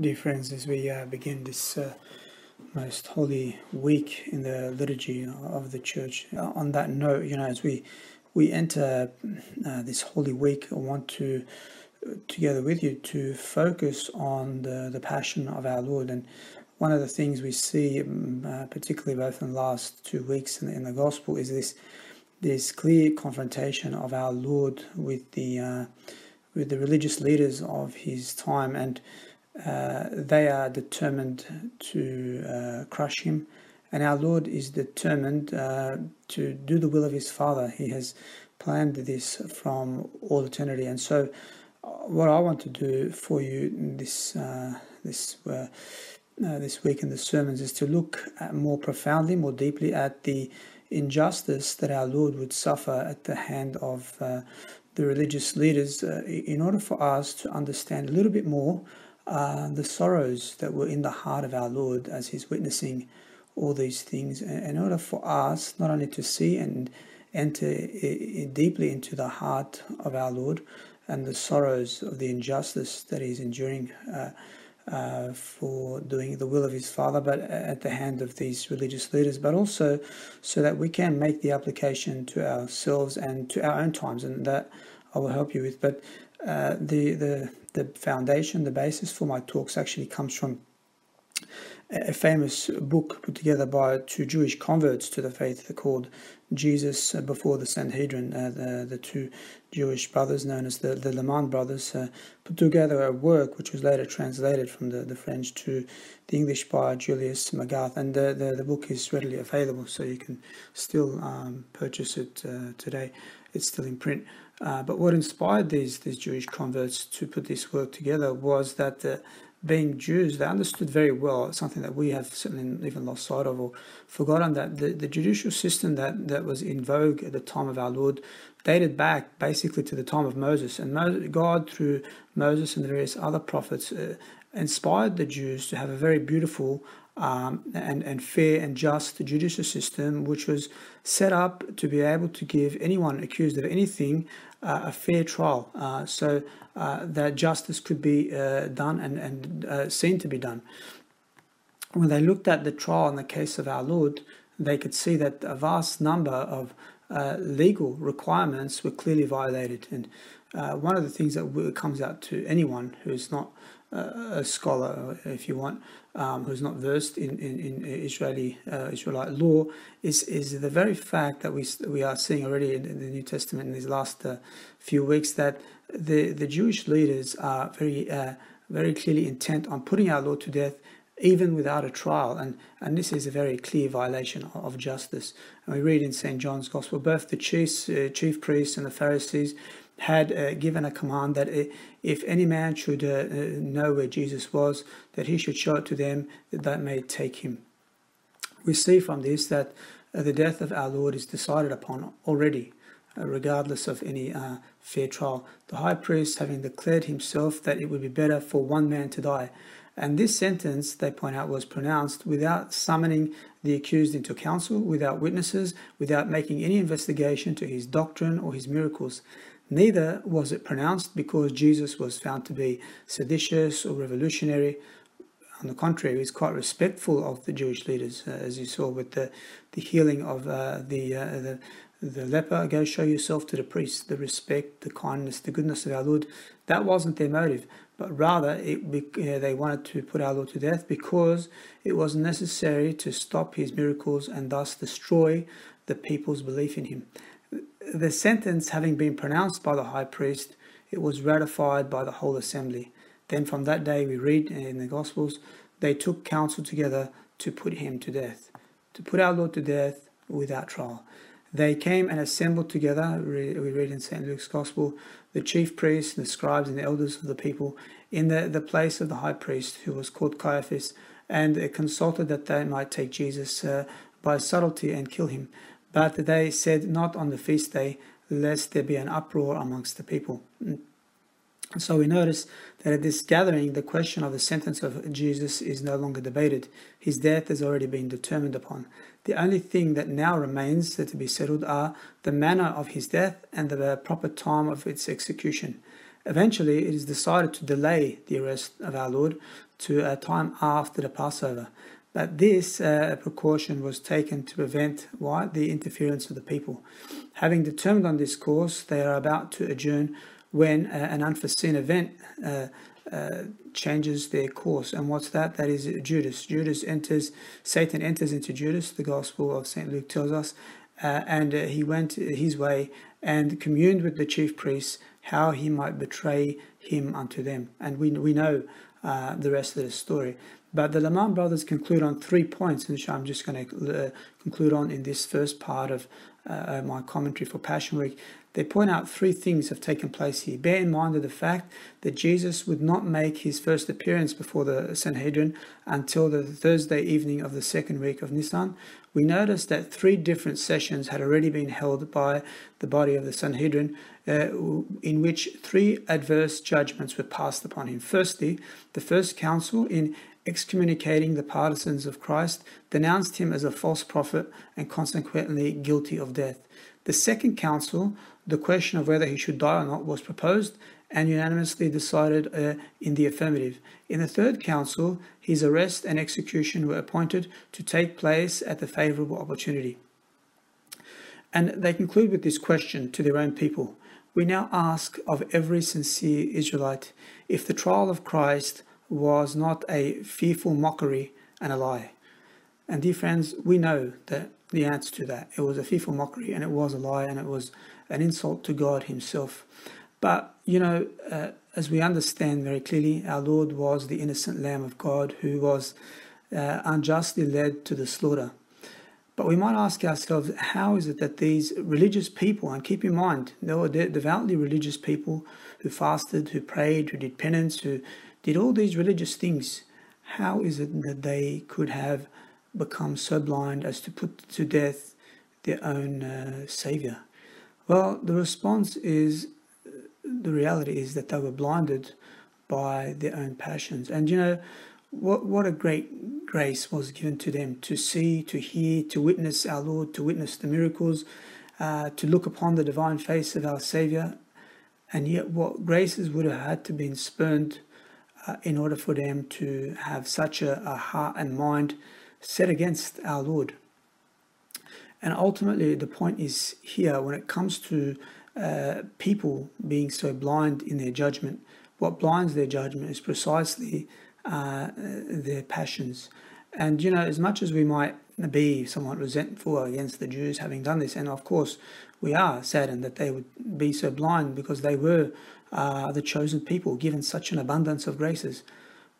Dear friends, as we uh, begin this uh, most holy week in the liturgy of the church, uh, on that note, you know, as we we enter uh, this holy week, I want to, together with you, to focus on the, the passion of our Lord. And one of the things we see, um, uh, particularly both in the last two weeks in the, in the Gospel, is this this clear confrontation of our Lord with the uh, with the religious leaders of his time and they are determined to uh, crush him, and our Lord is determined uh, to do the will of his Father. He has planned this from all eternity, and so uh, what I want to do for you this uh, this this week in the sermons is to look more profoundly, more deeply at the injustice that our Lord would suffer at the hand of the religious leaders, in order for us to understand a little bit more uh, the sorrows that were in the heart of our Lord as He's witnessing all these things, in order for us not only to see and enter deeply into the heart of our Lord and the sorrows of the injustice that He's enduring. Uh, uh, for doing the will of his father, but at the hand of these religious leaders, but also so that we can make the application to ourselves and to our own times, and that I will help you with. But uh, the the the foundation, the basis for my talks actually comes from a famous book put together by two Jewish converts to the faith called Jesus Before the Sanhedrin. Uh, the, the, two Jewish brothers, known as the, the Lémann brothers, uh, put together a work which was later translated from the, the French to the English by Julius Magath. And the, the, the book is readily available, so you can still um, purchase it uh, today. It's still in print. Uh, but what inspired these these Jewish converts to put this work together was that uh, being Jews, they understood very well something that we have certainly even lost sight of or forgotten that the, the judicial system that, that was in vogue at the time of our Lord dated back basically to the time of Moses. And God, through Moses and the various other prophets, uh, inspired the Jews to have a very beautiful um, and, and fair and just judicial system, which was set up to be able to give anyone accused of anything uh, a fair trial uh, so uh, that justice could be uh, done and, and uh, seen to be done. When they looked at the trial in the case of our Lord, they could see that a vast number of uh, legal requirements were clearly violated. And one of the things that comes out to anyone who is not a scholar, if you want, um, who's not versed in, in, in Israeli uh, Israelite law, is is the very fact that we we are seeing already in, the New Testament in these last uh, few weeks that the the Jewish leaders are very uh, very clearly intent on putting our Lord to death. Even without a trial, and, and this is a very clear violation of justice. And we read in St. John's Gospel, both the chiefs, uh, chief priests and the Pharisees had uh, given a command that if any man should uh, uh, know where Jesus was, that he should show it to them that they may take him. We see from this that uh, the death of our Lord is decided upon already, uh, regardless of any fair trial. The high priest having declared himself that it would be better for one man to die. And this sentence, they point out, was pronounced without summoning the accused into council, without witnesses, without making any investigation to his doctrine or his miracles. Neither was it pronounced because Jesus was found to be seditious or revolutionary. On the contrary, he was quite respectful of the Jewish leaders, uh, as you saw with the, the healing of uh, the, uh, the the leper. Go show yourself to the priest. The respect, the kindness, the goodness of our Lord. That wasn't their motive, but rather it, they wanted to put our Lord to death because it was necessary to stop his miracles and thus destroy the people's belief in him the sentence having been pronounced by the high priest, it was ratified by the whole assembly. Then from that day, we read in the Gospels, they took counsel together to put him to death, to put our Lord to death without trial. They came and assembled together, we read in St. Luke's Gospel, the chief priests, the scribes, and the elders of the people in the, the place of the high priest, who was called Caiaphas, and consulted that they might take Jesus uh, by subtlety and kill him. But they said, Not on the feast day, lest there be an uproar amongst the people. Mm. So we notice that at this gathering, the question of the sentence of Jesus is no longer debated. His death has already been determined upon. The only thing that now remains to be settled are the manner of his death and the proper time of its execution. Eventually, it is decided to delay the arrest of our Lord to a time after the Passover. But this uh, precaution was taken to prevent what the interference of the people. Having determined on this course, they are about to adjourn when uh, an unforeseen event uh, uh, changes their course. And what's that? That is Judas. Judas enters, Satan enters into Judas, the Gospel of St. Luke tells us, uh, and uh, he went his way and communed with the chief priests how he might betray him unto them. And we, we know uh, the rest of the story. But the Lémann brothers conclude on three points, which I'm just going to uh, conclude on in this first part of uh, my commentary for Passion Week. They point out three things have taken place here. Bear in mind the fact that Jesus would not make his first appearance before the Sanhedrin until the Thursday evening of the second week of Nisan. We notice that three different sessions had already been held by the body of the Sanhedrin, uh, in which three adverse judgments were passed upon him. Firstly, the first council in excommunicating the partisans of Christ, denounced him as a false prophet and consequently guilty of death. The second council, the question of whether he should die or not, was proposed and unanimously decided uh, in the affirmative. In the third council, his arrest and execution were appointed to take place at the favorable opportunity. And they conclude with this question to their own people We now ask of every sincere Israelite if the trial of Christ was not a fearful mockery and a lie. And dear friends, we know that the answer to that. It was a fearful mockery and it was a lie and it was an insult to God Himself. But, you know, uh, as we understand very clearly, our Lord was the innocent Lamb of God who was uh, unjustly led to the slaughter. But we might ask ourselves, how is it that these religious people, and keep in mind, they were devoutly religious people who fasted, who prayed, who did penance, who did all these religious things, how is it that they could have become so blind as to put to death their own uh, Savior? Well, the response is the reality is that they were blinded by their own passions. And you know, what, what a great grace was given to them to see, to hear, to witness our Lord, to witness the miracles, uh, to look upon the divine face of our Savior. And yet, what graces would have had to been spurned uh, in order for them to have such a, a heart and mind set against our Lord. And ultimately, the point is here when it comes to uh, people being so blind in their judgment, what blinds their judgment is precisely uh, their passions. And you know, as much as we might be somewhat resentful against the Jews having done this, and of course we are saddened that they would be so blind because they were uh, the chosen people given such an abundance of graces.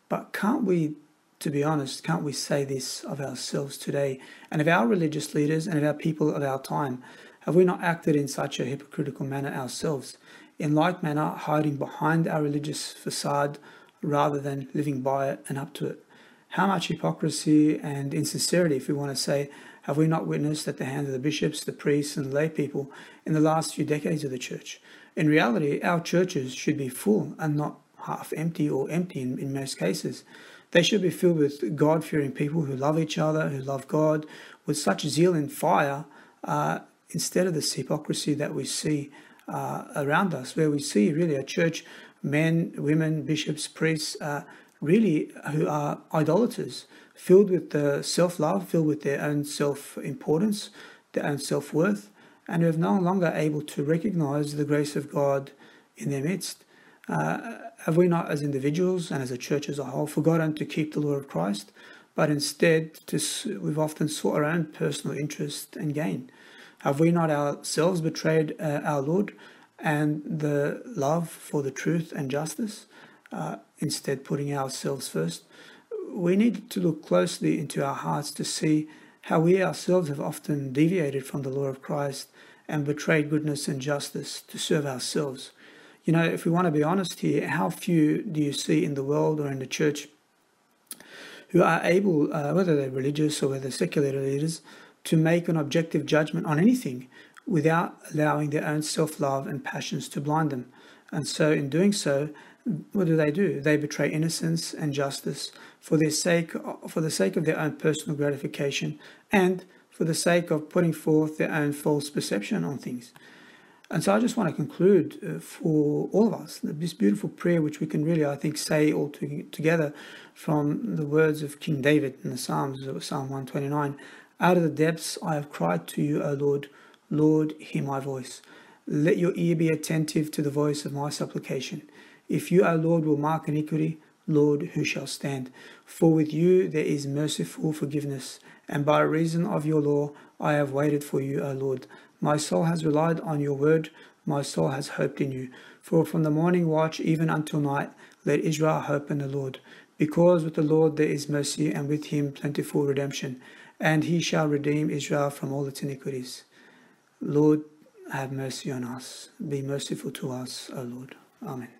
But can't we to be honest, can't we say this of ourselves today and of our religious leaders and of our people of our time? Have we not acted in such a hypocritical manner ourselves? In like manner, hiding behind our religious facade rather than living by it and up to it. How much hypocrisy and insincerity, if we want to say, have we not witnessed at the hands of the bishops, the priests, and lay people in the last few decades of the church? In reality, our churches should be full and not half empty or empty in, in most cases. They should be filled with God fearing people who love each other, who love God with such zeal and fire, uh, instead of this hypocrisy that we see uh, around us, where we see really a church, men, women, bishops, priests, uh, really who are idolaters, filled with the self love, filled with their own self importance, their own self worth, and who are no longer able to recognize the grace of God in their midst. Uh, have we not, as individuals and as a church as a whole, forgotten to keep the law of Christ, but instead to, we've often sought our own personal interest and gain? Have we not ourselves betrayed uh, our Lord and the love for the truth and justice, uh, instead putting ourselves first? We need to look closely into our hearts to see how we ourselves have often deviated from the law of Christ and betrayed goodness and justice to serve ourselves. You know, if we want to be honest here, how few do you see in the world or in the church who are able, uh, whether they're religious or whether secular leaders, to make an objective judgment on anything without allowing their own self love and passions to blind them. And so, in doing so, what do they do? They betray innocence and justice for their sake, for the sake of their own personal gratification, and for the sake of putting forth their own false perception on things. And so I just want to conclude uh, for all of us this beautiful prayer, which we can really, I think, say all to, together from the words of King David in the Psalms, Psalm 129. Out of the depths I have cried to you, O Lord. Lord, hear my voice. Let your ear be attentive to the voice of my supplication. If you, O Lord, will mark iniquity, Lord, who shall stand? For with you there is merciful forgiveness, and by reason of your law I have waited for you, O Lord. My soul has relied on your word, my soul has hoped in you. For from the morning watch even until night, let Israel hope in the Lord. Because with the Lord there is mercy, and with him plentiful redemption, and he shall redeem Israel from all its iniquities. Lord, have mercy on us. Be merciful to us, O Lord. Amen.